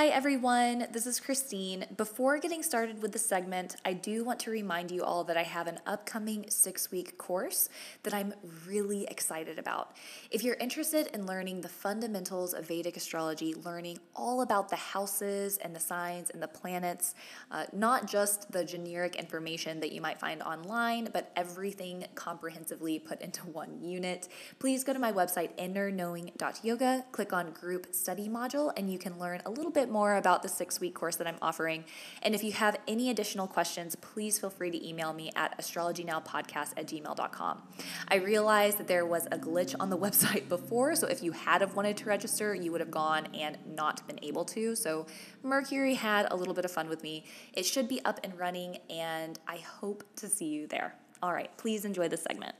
Hi, everyone. This is Christine. Before getting started with the segment, I do want to remind you all that I have an upcoming six week course that I'm really excited about. If you're interested in learning the fundamentals of Vedic astrology, learning all about the houses and the signs and the planets, uh, not just the generic information that you might find online, but everything comprehensively put into one unit, please go to my website, innerknowing.yoga, click on group study module, and you can learn a little bit more about the six week course that I'm offering. And if you have any additional questions, please feel free to email me at astrologynowpodcast at gmail.com. I realized that there was a glitch on the website before, so if you had have wanted to register, you would have gone and not been able to. So Mercury had a little bit of fun with me. It should be up and running, and I hope to see you there. All right, please enjoy this segment.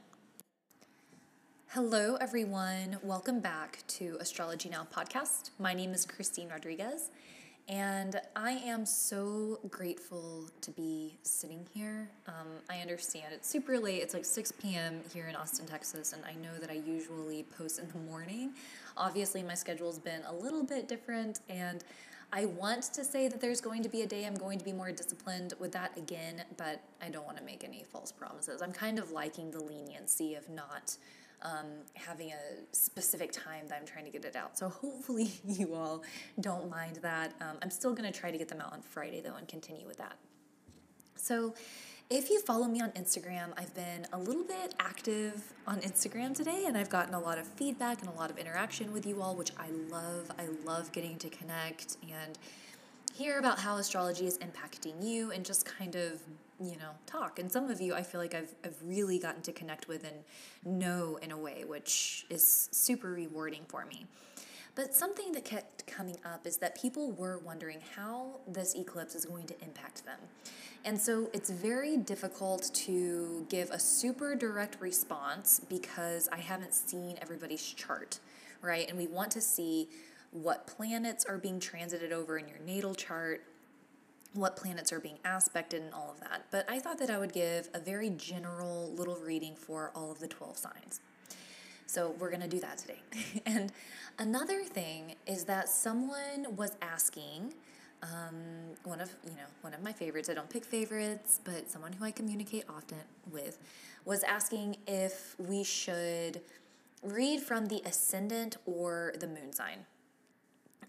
Hello, everyone. Welcome back to Astrology Now podcast. My name is Christine Rodriguez, and I am so grateful to be sitting here. Um, I understand it's super late, it's like 6 p.m. here in Austin, Texas, and I know that I usually post in the morning. Obviously, my schedule's been a little bit different, and I want to say that there's going to be a day I'm going to be more disciplined with that again, but I don't want to make any false promises. I'm kind of liking the leniency of not um, having a specific time that I'm trying to get it out. So hopefully you all don't mind that. Um, I'm still going to try to get them out on Friday though and continue with that. So if you follow me on Instagram, I've been a little bit active on Instagram today and I've gotten a lot of feedback and a lot of interaction with you all, which I love. I love getting to connect and hear about how astrology is impacting you and just kind of you know talk. And some of you i feel like I've, I've really gotten to connect with and know in a way which is super rewarding for me. But something that kept coming up is that people were wondering how this eclipse is going to impact them. And so it's very difficult to give a super direct response because i haven't seen everybody's chart right? And we want to see what planets are being transited over in your natal chart what planets are being aspected and all of that. But I thought that I would give a very general little reading for all of the 12 signs. So we're going to do that today. and another thing is that someone was asking um, one of you know one of my favorites. I don't pick favorites, but someone who I communicate often with was asking if we should read from the ascendant or the moon sign.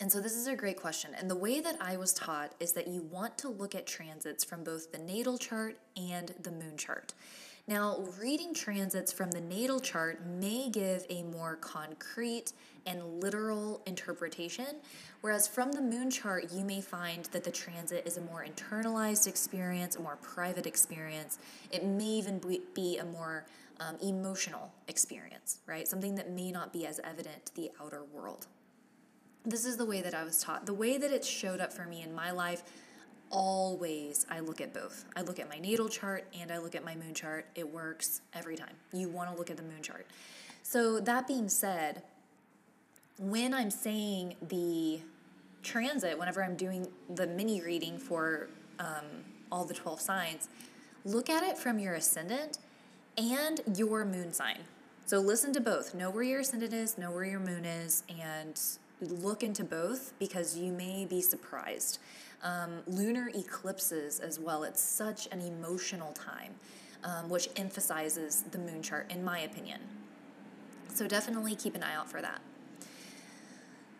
And so this is a great question. And the way that I was taught is that you want to look at transits from both the natal chart and the moon chart. Now, reading transits from the natal chart may give a more concrete and literal interpretation, whereas from the moon chart, you may find that the transit is a more internalized experience, a more private experience. It may even be a more um, emotional experience, right? Something that may not be as evident to the outer world this is the way that I was taught. The way that it showed up for me in my life, always I look at both. I look at my natal chart and I look at my moon chart. It works every time. You want to look at the moon chart. So, that being said, when I'm saying the transit, whenever I'm doing the mini reading for um, all the 12 signs, look at it from your ascendant and your moon sign. So listen to both. Know where your ascendant is, know where your moon is, and look into both because you may be surprised. Um, lunar eclipses as well, it's such an emotional time, um, which emphasizes the moon chart, in my opinion. So definitely keep an eye out for that.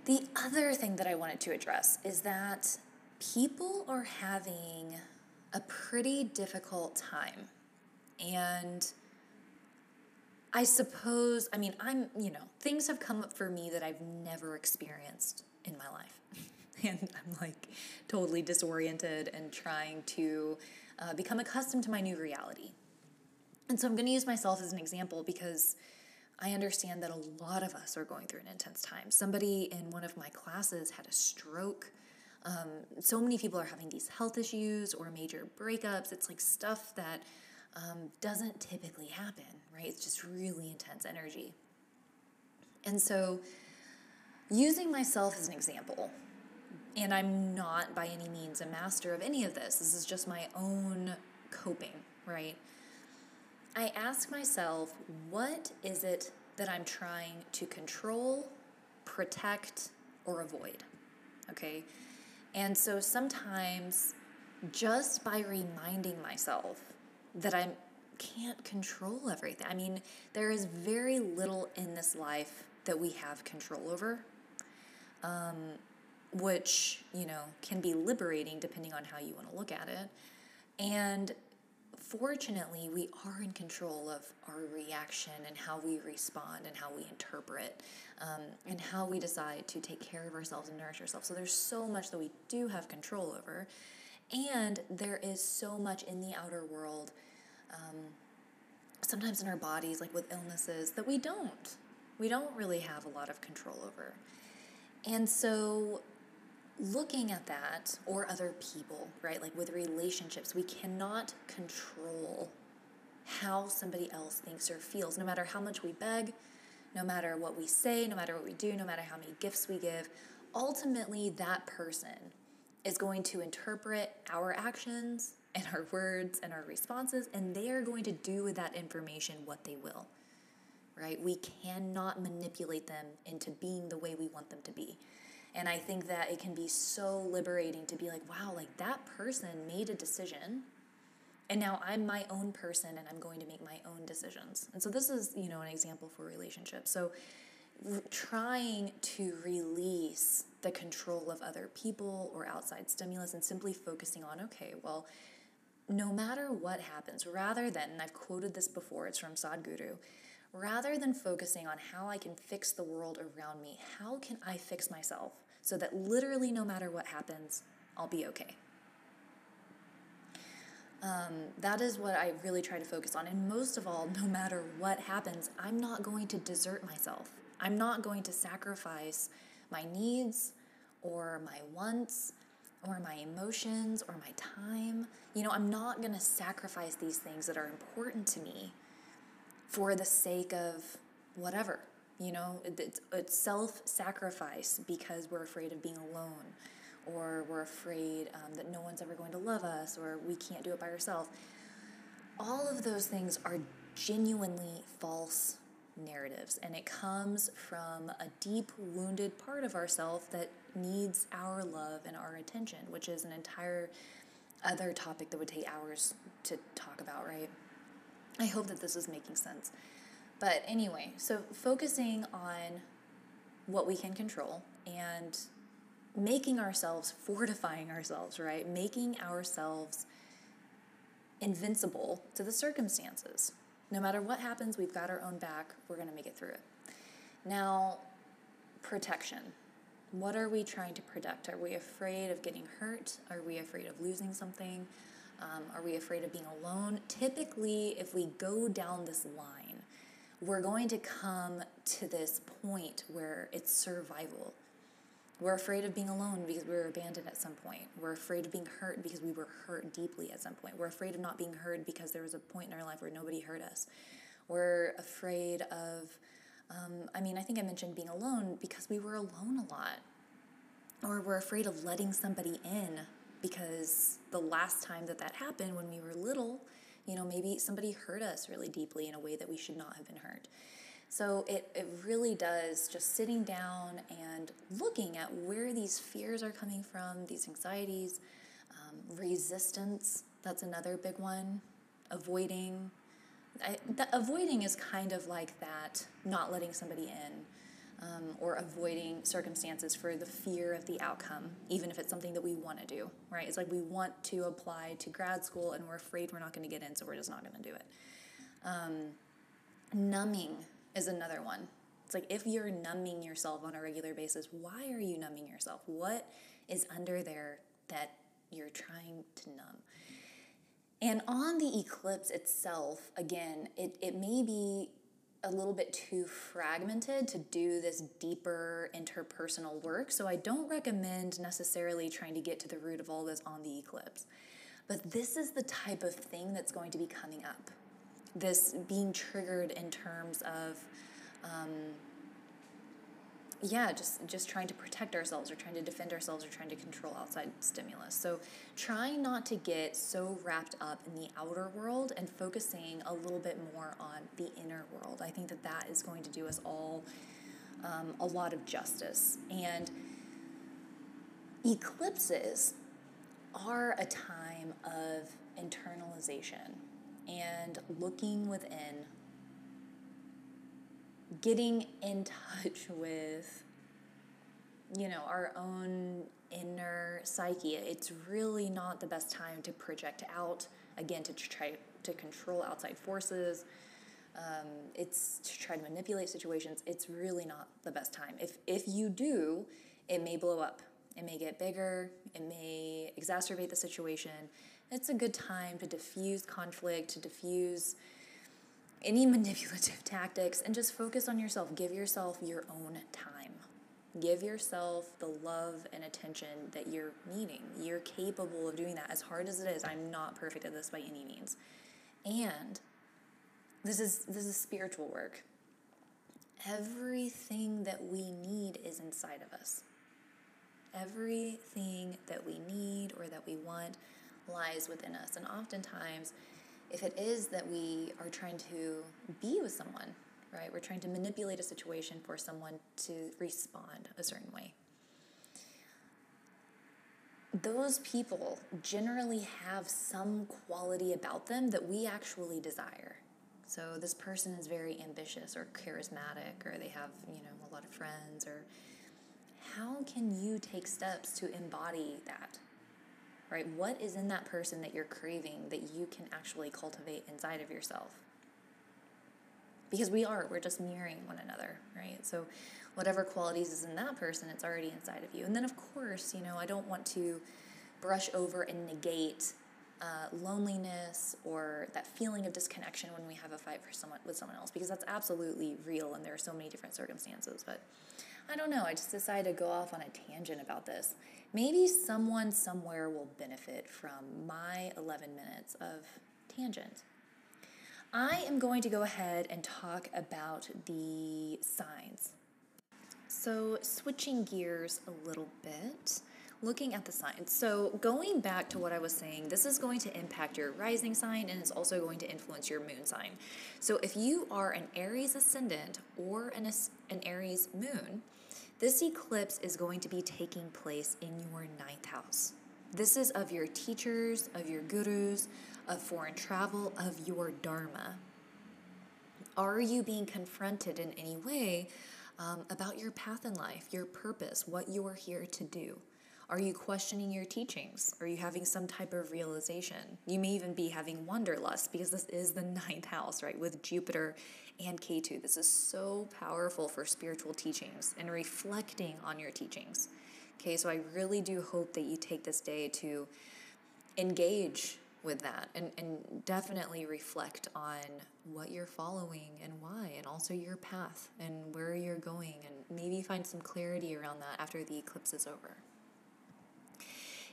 The other thing that I wanted to address is that people are having a pretty difficult time. And I suppose, I mean, I'm, you know, things have come up for me that I've never experienced in my life. and I'm like totally disoriented and trying to uh, become accustomed to my new reality. And so I'm going to use myself as an example because I understand that a lot of us are going through an intense time. Somebody in one of my classes had a stroke. Um, so many people are having these health issues or major breakups. It's like stuff that um, doesn't typically happen, right? It's just really intense energy. And so, using myself as an example, and I'm not by any means a master of any of this, this is just my own coping, right? I ask myself, what is it that I'm trying to control, protect, or avoid? Okay? And so sometimes just by reminding myself that I can't control everything. I mean, there is very little in this life that we have control over. Um, which, you know, can be liberating depending on how you want to look at it. And fortunately, we are in control of our reaction and how we respond and how we interpret um, and how we decide to take care of ourselves and nourish ourselves. So there's so much that we do have control over. And there is so much in the outer world, um, sometimes in our bodies, like with illnesses, that we don't. We don't really have a lot of control over. And so looking at that or other people, right? Like with relationships, we cannot control how somebody else thinks or feels, no matter how much we beg, no matter what we say, no matter what we do, no matter how many gifts we give. Ultimately, that person is going to interpret our actions and our words and our responses, and they are going to do with that information what they will, right? We cannot manipulate them into being the way we want them to be. And I think that it can be so liberating to be like, wow, like that person made a decision. And now I'm my own person and I'm going to make my own decisions. And so this is, you know, an example for relationships. So trying to release the control of other people or outside stimulus and simply focusing on, okay, well, no matter what happens, rather than, and I've quoted this before, it's from Sadhguru, rather than focusing on how I can fix the world around me, how can I fix myself so that literally no matter what happens, I'll be okay? Um, that is what I really try to focus on. And most of all, no matter what happens, I'm not going to desert myself. I'm not going to sacrifice my needs or my wants or my emotions or my time. You know, I'm not going to sacrifice these things that are important to me for the sake of whatever. You know, it's, it's self sacrifice because we're afraid of being alone or we're afraid um, that no one's ever going to love us or we can't do it by ourselves. All of those things are genuinely false narratives, and it comes from a deep, wounded part of ourself that needs our love and our attention, which is an entire other topic that would take hours to talk about, right? I hope that this is making sense. But anyway, so focusing on what we can control and making ourselves, fortifying ourselves, right? Making ourselves invincible to the circumstances. No matter what happens, we've got our own back. We're going to make it through it. Now, protection. What are we trying to protect? Are we afraid of getting hurt? Are we afraid of losing something? Um, are we afraid of being alone? Typically, if we go down this line, we're going to come to this point where it's survival. We're afraid of being alone because we were abandoned at some point. We're afraid of being hurt because we were hurt deeply at some point. We're afraid of not being heard because there was a point in our life where nobody heard us. We're afraid of, um, I mean, I think I mentioned being alone because we were alone a lot. Or we're afraid of letting somebody in because the last time that that happened when we were little, you know, maybe somebody hurt us really deeply in a way that we should not have been hurt. So it, it really does just sitting down and looking at where these fears are coming from, these anxieties, um, resistance, that's another big one, avoiding. I, avoiding is kind of like that, not letting somebody in um, or avoiding circumstances for the fear of the outcome, even if it's something that we want to do, right? It's like we want to apply to grad school and we're afraid we're not going to get in, so we're just not going to do it. Um, numbing is another one. It's like if you're numbing yourself on a regular basis, why are you numbing yourself? What is under there that you're trying to numb? And on the eclipse itself, again, it, it may be a little bit too fragmented to do this deeper interpersonal work. So I don't recommend necessarily trying to get to the root of all this on the eclipse. But this is the type of thing that's going to be coming up. This being triggered in terms of um, yeah, just just trying to protect ourselves or trying to defend ourselves or trying to control outside stimulus. So trying not to get so wrapped up in the outer world and focusing a little bit more on the inner world. I think that that is going to do us all um, a lot of justice. And eclipses are a time of internalization and looking within, getting in touch with, you know, our own inner psyche. It's really not the best time to project out, again, to try to control outside forces. Um, it's to try to manipulate situations. It's really not the best time. If, if you do, it may blow up. It may get bigger. It may exacerbate the situation. It's a good time to diffuse conflict, to diffuse any manipulative tactics, and just focus on yourself. Give yourself your own time. Give yourself the love and attention that you're needing. You're capable of doing that as hard as it is. I'm not perfect at this by any means. And this is this is spiritual work. Everything that we need is inside of us. Everything that we need or that we want lies within us. And oftentimes, if it is that we are trying to be with someone, right? We're trying to manipulate a situation for someone to respond a certain way. Those people generally have some quality about them that we actually desire. So this person is very ambitious or charismatic or they have, you know, a lot of friends or how can you take steps to embody that? Right? What is in that person that you're craving that you can actually cultivate inside of yourself? Because we are, we're just mirroring one another, right? So whatever qualities is in that person, it's already inside of you. And then of course, you know, I don't want to brush over and negate uh, loneliness or that feeling of disconnection when we have a fight for someone with someone else because that's absolutely real and there are so many different circumstances but I don't know. I just decided to go off on a tangent about this. Maybe someone somewhere will benefit from my 11 minutes of tangent. I am going to go ahead and talk about the signs. So, switching gears a little bit, looking at the signs. So, going back to what I was saying, this is going to impact your rising sign and it's also going to influence your moon sign. So, if you are an Aries ascendant or an, an Aries moon, this eclipse is going to be taking place in your ninth house. This is of your teachers, of your gurus, of foreign travel, of your dharma. Are you being confronted in any way um, about your path in life, your purpose, what you are here to do? Are you questioning your teachings? Are you having some type of realization? You may even be having wanderlust because this is the ninth house, right, with Jupiter and Ketu. This is so powerful for spiritual teachings and reflecting on your teachings. Okay, so I really do hope that you take this day to engage with that and, and definitely reflect on what you're following and why, and also your path and where you're going, and maybe find some clarity around that after the eclipse is over.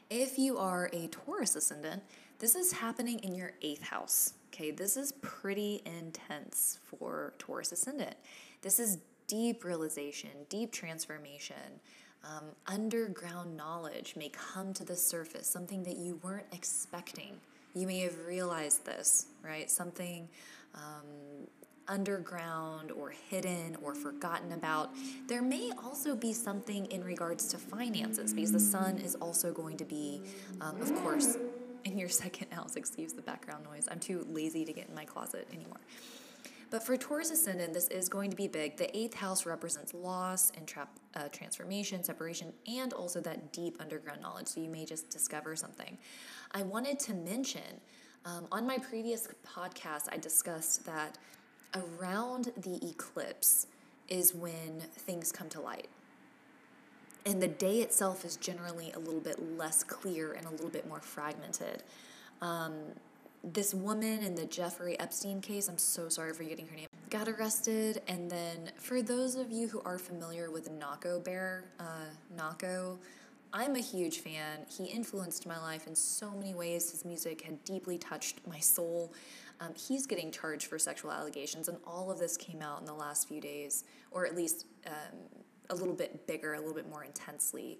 If you are a Taurus ascendant, this is happening in your eighth house. Okay, this is pretty intense for Taurus ascendant. This is deep realization, deep transformation. Um, underground knowledge may come to the surface, something that you weren't expecting. You may have realized this, right? Something um, underground or hidden or forgotten about. There may also be something in regards to finances because the sun is also going to be, um, of course, in your second house. Excuse the background noise. I'm too lazy to get in my closet anymore. But for Taurus ascendant, this is going to be big. The eighth house represents loss and tra- uh, transformation, separation, and also that deep underground knowledge. So you may just discover something. I wanted to mention um, on my previous podcast, I discussed that around the eclipse is when things come to light. And the day itself is generally a little bit less clear and a little bit more fragmented. Um, this woman in the Jeffrey Epstein case, I'm so sorry for getting her name, got arrested. And then, for those of you who are familiar with Nahko Bear, uh, Nahko, I'm a huge fan. He influenced my life in so many ways. His music had deeply touched my soul. Um, he's getting charged for sexual allegations, and all of this came out in the last few days, or at least um, a little bit bigger, a little bit more intensely.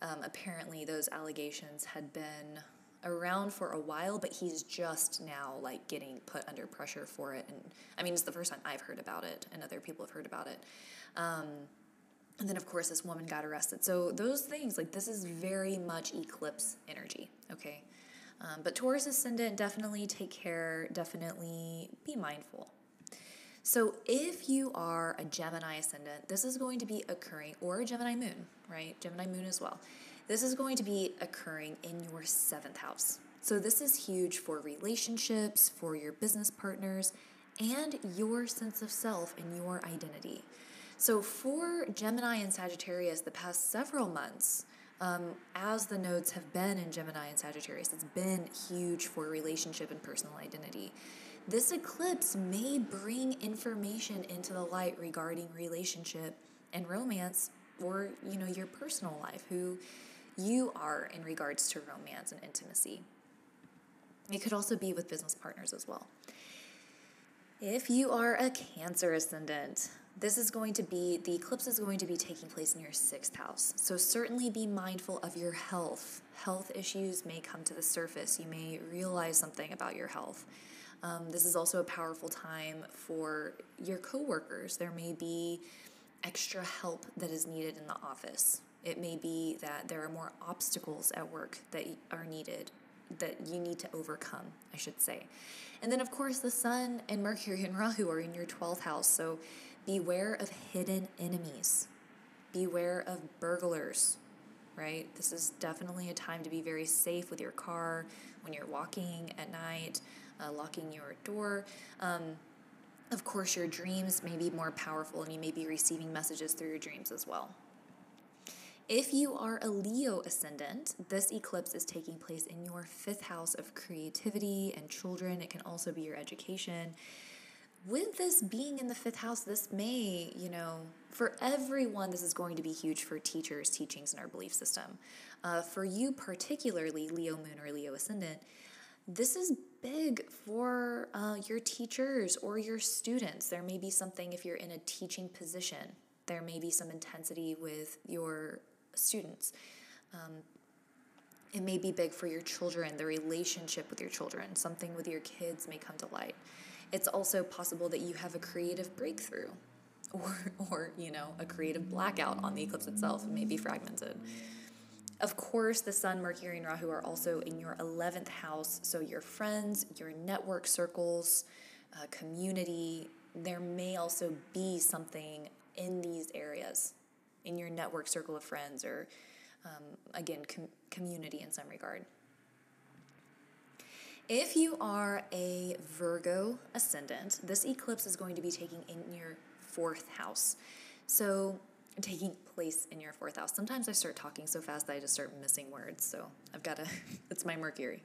Um, apparently, those allegations had been around for a while, but he's just now like getting put under pressure for it. And I mean, it's the first time I've heard about it, and other people have heard about it. Um, And then, of course, this woman got arrested. So, those things, like, this is very much eclipse energy, okay? Um, but Taurus ascendant, definitely take care, definitely be mindful. So, if you are a Gemini ascendant, this is going to be occurring, or a Gemini moon, right? Gemini moon as well. This is going to be occurring in your seventh house. So, this is huge for relationships, for your business partners, and your sense of self and your identity. So, for Gemini and Sagittarius, the past several months, um, as the nodes have been in Gemini and Sagittarius, it's been huge for relationship and personal identity. This eclipse may bring information into the light regarding relationship and romance or you know your personal life who you are in regards to romance and intimacy it could also be with business partners as well if you are a cancer ascendant this is going to be the eclipse is going to be taking place in your sixth house. So certainly be mindful of your health. Health issues may come to the surface. You may realize something about your health. Um, this is also a powerful time for your coworkers. There may be extra help that is needed in the office. It may be that there are more obstacles at work that are needed that you need to overcome, I should say. And then, of course, the Sun and Mercury and Rahu are in your 12th house. So beware of hidden enemies, beware of burglars, right? This is definitely a time to be very safe with your car when you're walking at night, uh, locking your door. Um, of course, your dreams may be more powerful and you may be receiving messages through your dreams as well. If you are a Leo ascendant, this eclipse is taking place in your fifth house of creativity and children. It can also be your education. With this being in the fifth house, this may, you know, for everyone, this is going to be huge for teachers, teachings, and our belief system. Uh, for you, particularly, Leo moon or Leo ascendant, this is big for uh, your teachers or your students. There may be something if you're in a teaching position, there may be some intensity with your students. Um, it may be big for your children, the relationship with your children, something with your kids may come to light. It's also possible that you have a creative breakthrough or, or you know, a creative blackout on the eclipse itself. and may be fragmented. Of course, the Sun, Mercury, and Rahu are also in your 11th house. So, your friends, your network circles, uh, community, there may also be something in these areas in your network circle of friends or, um, again, com- community in some regard. If you are a Virgo ascendant, this eclipse is going to be taking in your fourth house. So, taking place in your fourth house. Sometimes I start talking so fast that I just start missing words. So, I've got to, it's my Mercury.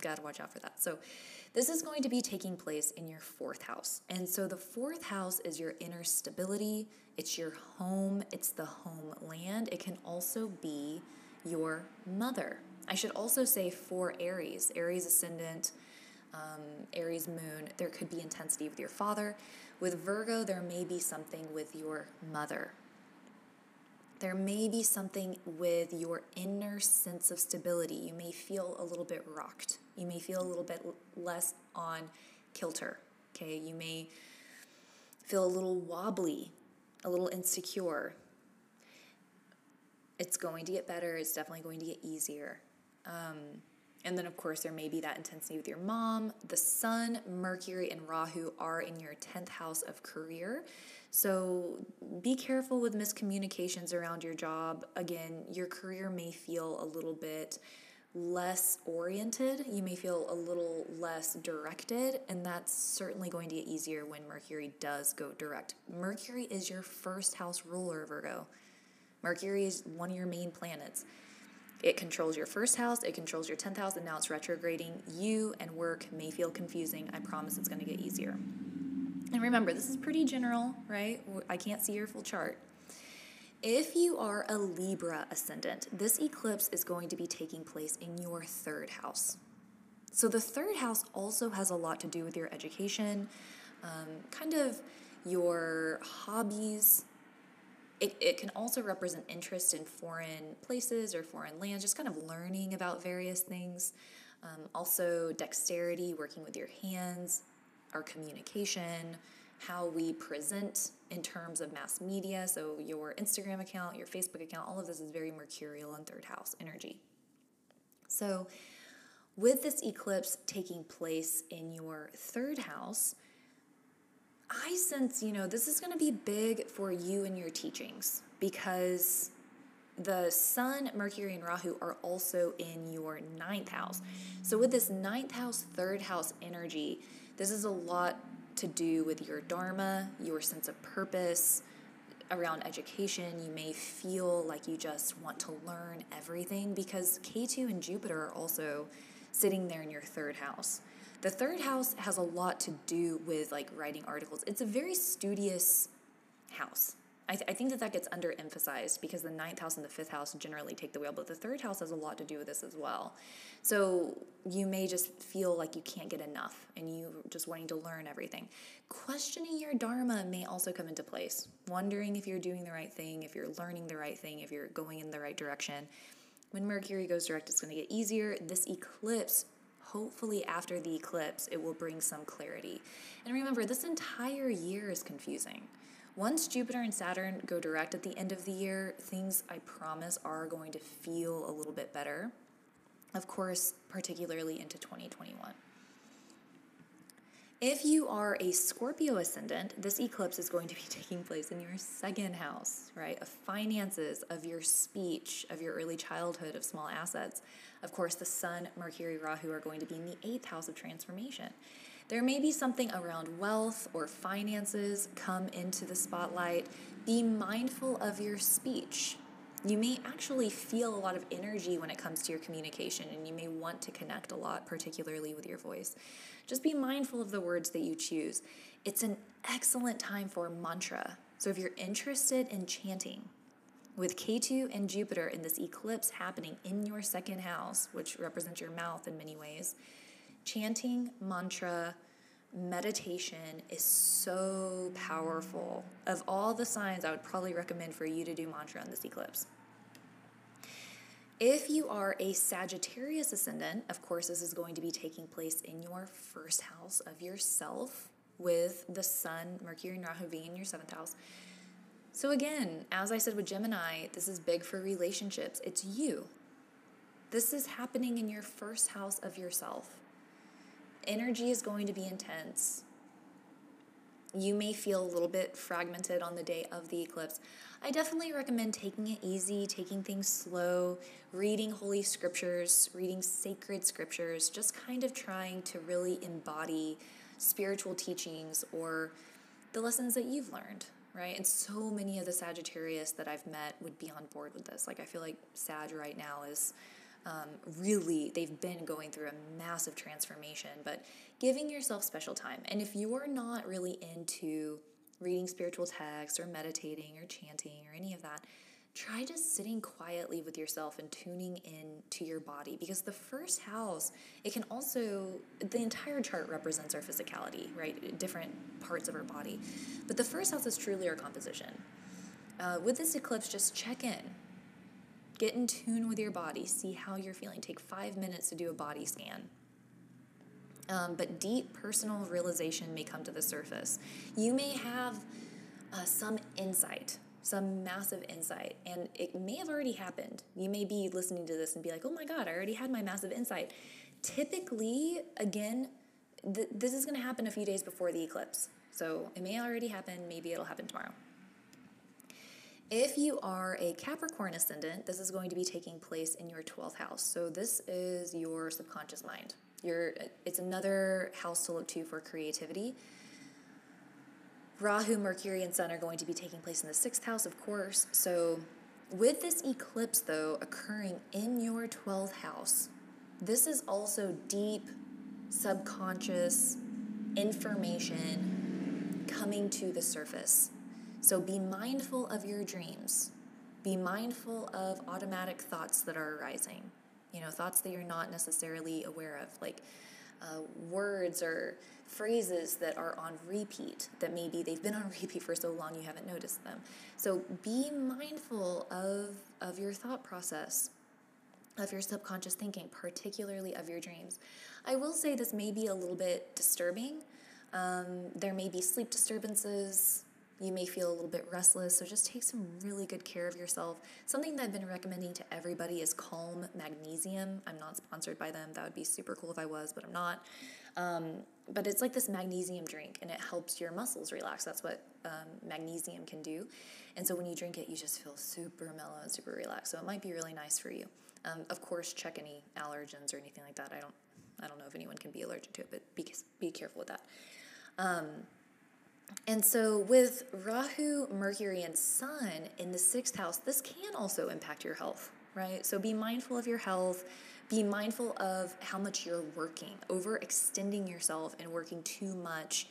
Got to watch out for that. So, this is going to be taking place in your fourth house. And so, the fourth house is your inner stability, it's your home, it's the homeland. It can also be your mother. I should also say for Aries, Aries ascendant, um, Aries moon, there could be intensity with your father. With Virgo, there may be something with your mother. There may be something with your inner sense of stability. You may feel a little bit rocked. You may feel a little bit less on kilter. Okay, you may feel a little wobbly a little insecure, it's going to get better. It's definitely going to get easier. Um, and then, of course, there may be that intensity with your mom. The Sun, Mercury, and Rahu are in your 10th house of career. So be careful with miscommunications around your job. Again, your career may feel a little bit less oriented, you may feel a little less directed, and that's certainly going to get easier when Mercury does go direct. Mercury is your first house ruler, Virgo. Mercury is one of your main planets. It controls your first house, it controls your 10th house, and now it's retrograding. You and work may feel confusing. I promise it's going to get easier. And remember, this is pretty general, right? I can't see your full chart. If you are a Libra ascendant, this eclipse is going to be taking place in your third house. So, the third house also has a lot to do with your education, um, kind of your hobbies. It, it can also represent interest in foreign places or foreign lands, just kind of learning about various things. Um, also, dexterity, working with your hands, our communication, how we present in terms of mass media. So, your Instagram account, your Facebook account, all of this is very mercurial and third house energy. So, with this eclipse taking place in your third house, I sense, you know, this is going to be big for you and your teachings because the Sun, Mercury, and Rahu are also in your ninth house. So, with this ninth house, third house energy, this is a lot to do with your Dharma, your sense of purpose. Around education, you may feel like you just want to learn everything because Ketu and Jupiter are also sitting there in your third house. The third house has a lot to do with like writing articles. It's a very studious house. I, th- I think that that gets underemphasized because the ninth house and the fifth house generally take the wheel, but the third house has a lot to do with this as well. So you may just feel like you can't get enough and you just wanting to learn everything. Questioning your dharma may also come into place. Wondering if you're doing the right thing, if you're learning the right thing, if you're going in the right direction. When Mercury goes direct, it's going to get easier. This eclipse hopefully after the eclipse it will bring some clarity. And remember, this entire year is confusing. Once Jupiter and Saturn go direct at the end of the year, things I promise are going to feel a little bit better. Of course, particularly into 2021. If you are a Scorpio ascendant, this eclipse is going to be taking place in your second house, right? Of finances, of your speech, of your early childhood, of small assets. Of course, the Sun, Mercury, Rahu are going to be in the eighth house of transformation. There may be something around wealth or finances come into the spotlight. Be mindful of your speech. You may actually feel a lot of energy when it comes to your communication, and you may want to connect a lot, particularly with your voice. Just be mindful of the words that you choose. It's an excellent time for mantra. So, if you're interested in chanting, with Ketu and Jupiter in this eclipse happening in your second house, which represents your mouth in many ways, chanting mantra meditation is so powerful. Of all the signs, I would probably recommend for you to do mantra on this eclipse. If you are a Sagittarius ascendant, of course, this is going to be taking place in your first house of yourself with the Sun, Mercury, and Rahu being in your seventh house. So, again, as I said with Gemini, this is big for relationships. It's you. This is happening in your first house of yourself energy is going to be intense. You may feel a little bit fragmented on the day of the eclipse. I definitely recommend taking it easy, taking things slow, reading holy scriptures, reading sacred scriptures, just kind of trying to really embody spiritual teachings or the lessons that you've learned, right? And so many of the Sagittarius that I've met would be on board with this. Like, I feel like Sag right now is um, really they've been going through a massive transformation but giving yourself special time. And if you're not really into reading spiritual texts or meditating or chanting or any of that try just sitting quietly with yourself and tuning in to your body. Because the first house it can also the entire chart represents our physicality right? Different parts of our body. But the first house is truly our composition. Uh, with this eclipse just check in Get in tune with your body, see how you're feeling. Take five minutes to do a body scan. Um, but deep personal realization may come to the surface. You may have uh, some insight, some massive insight, and it may have already happened. You may be listening to this and be like, oh my God, I already had my massive insight. Typically, again, th- this is going to happen a few days before the eclipse. So it may already happen, maybe it'll happen tomorrow. If you are a Capricorn ascendant, this is going to be taking place in your 12th house. So this is your subconscious mind. Your it's another house to look to for creativity. Rahu, Mercury, and Sun are going to be taking place in the sixth house, of course. So, with this eclipse, though, occurring in your 12th house, this is also deep subconscious information coming to the surface. So be mindful of your dreams. Be mindful of automatic thoughts that are arising. You know, thoughts that you're not necessarily aware of, like uh, words or phrases that are on repeat that maybe they've been on repeat for so long you haven't noticed them. So be mindful of, of your thought process, of your subconscious thinking, particularly of your dreams. I will say this may be a little bit disturbing Um, there may be sleep disturbances. You may feel a little bit restless, so just take some really good care of yourself. Something that I've been recommending to everybody is Calm Magnesium. I'm not sponsored by them. That would be super cool if I was, but I'm not. Um, but it's like this magnesium drink, and it helps your muscles relax. That's what um, magnesium can do. And so when you drink it, you just feel super mellow and super relaxed. So it might be really nice for you. Um, of course, check any allergens or anything like that. I don't, I don't know if anyone can be allergic to it, but be be careful with that. Um, and so, with Rahu, Mercury, and Sun in the sixth house, this can also impact your health, right? So, be mindful of your health. Be mindful of how much you're working. Overextending yourself and working too much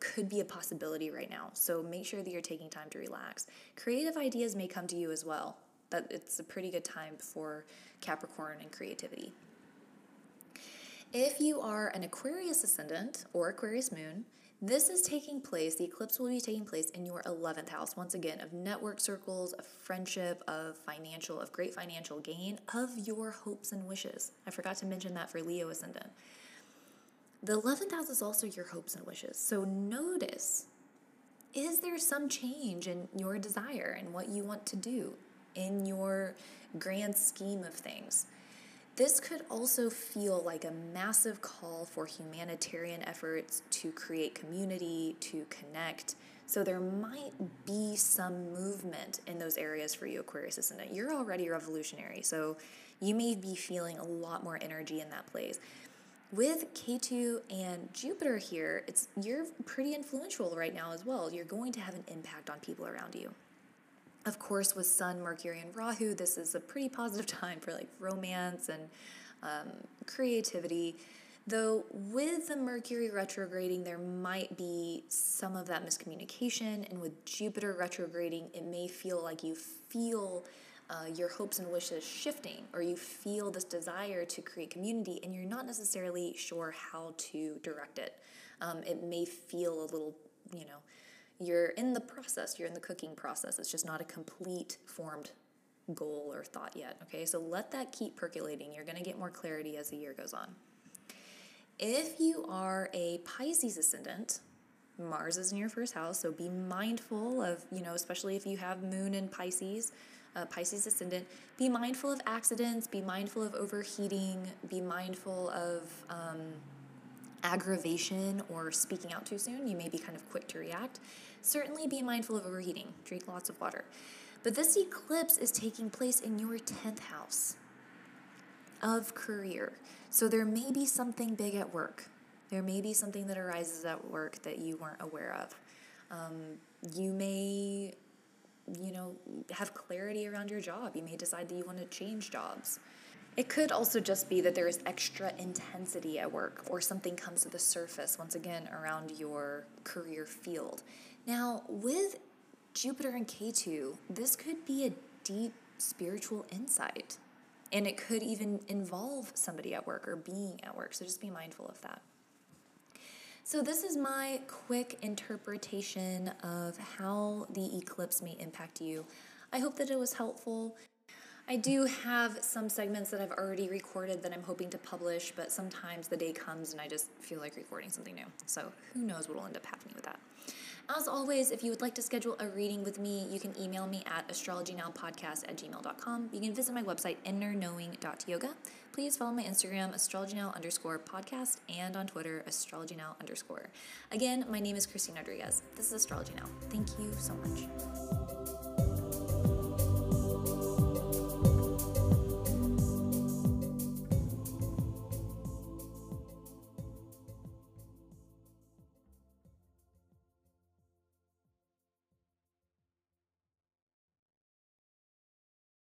could be a possibility right now. So, make sure that you're taking time to relax. Creative ideas may come to you as well. That it's a pretty good time for Capricorn and creativity. If you are an Aquarius ascendant or Aquarius moon, this is taking place, the eclipse will be taking place in your 11th house, once again, of network circles, of friendship, of financial, of great financial gain, of your hopes and wishes. I forgot to mention that for Leo ascendant. The 11th house is also your hopes and wishes. So notice is there some change in your desire and what you want to do in your grand scheme of things? This could also feel like a massive call for humanitarian efforts to create community, to connect. So there might be some movement in those areas for you, Aquarius Ascendant. You're already revolutionary, so you may be feeling a lot more energy in that place. With Ketu and Jupiter here, it's you're pretty influential right now as well. You're going to have an impact on people around you. Of course, with Sun, Mercury, and Rahu, this is a pretty positive time for like romance and um, creativity. Though with the Mercury retrograding, there might be some of that miscommunication, and with Jupiter retrograding, it may feel like you feel uh, your hopes and wishes shifting, or you feel this desire to create community, and you're not necessarily sure how to direct it. Um, it may feel a little, you know, you're in the process, you're in the cooking process. It's just not a complete formed goal or thought yet. Okay, so let that keep percolating. You're going to get more clarity as the year goes on. If you are a Pisces ascendant, Mars is in your first house, so be mindful of, you know, especially if you have moon in Pisces, uh, Pisces ascendant, be mindful of accidents, be mindful of overheating, be mindful of um, aggravation or speaking out too soon. You may be kind of quick to react. Certainly be mindful of overheating, drink lots of water. But this eclipse is taking place in your 10th house of career. So there may be something big at work. There may be something that arises at work that you weren't aware of. Um, you may, you know, have clarity around your job. You may decide that you want to change jobs. It could also just be that there is extra intensity at work or something comes to the surface once again around your career field. Now, with Jupiter and Ketu, this could be a deep spiritual insight. And it could even involve somebody at work or being at work. So just be mindful of that. So, this is my quick interpretation of how the eclipse may impact you. I hope that it was helpful. I do have some segments that I've already recorded that I'm hoping to publish, but sometimes the day comes and I just feel like recording something new. So who knows what will end up happening with that. As always, if you would like to schedule a reading with me, you can email me at astrologynowpodcast at gmail.com. You can visit my website, innerknowing.yoga. Please follow my Instagram, astrologynow underscore podcast, and on Twitter, astrologynow underscore. Again, my name is Christine Rodriguez. This is Astrology Now. Thank you so much.